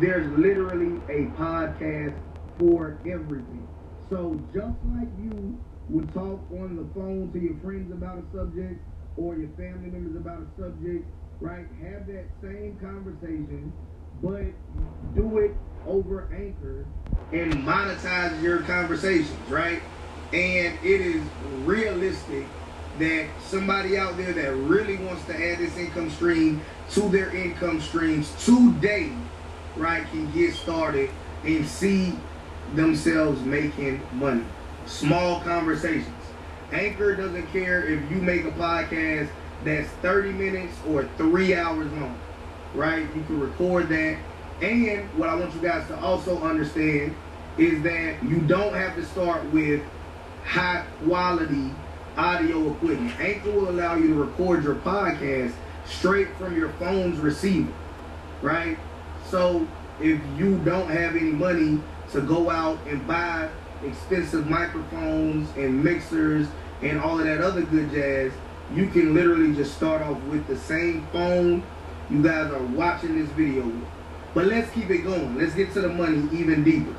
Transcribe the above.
there's literally a podcast for everything. So just like you would talk on the phone to your friends about a subject or your family members about a subject, right? Have that same conversation, but do it over Anchor and monetize your conversations, right? And it is realistic that somebody out there that really wants to add this income stream to their income streams today, right, can get started and see themselves making money. Small conversations. Anchor doesn't care if you make a podcast that's 30 minutes or three hours long, right? You can record that. And what I want you guys to also understand is that you don't have to start with high quality audio equipment. Anchor will allow you to record your podcast straight from your phone's receiver, right? So if you don't have any money to go out and buy expensive microphones and mixers and all of that other good jazz, you can literally just start off with the same phone you guys are watching this video with. But let's keep it going. Let's get to the money even deeper.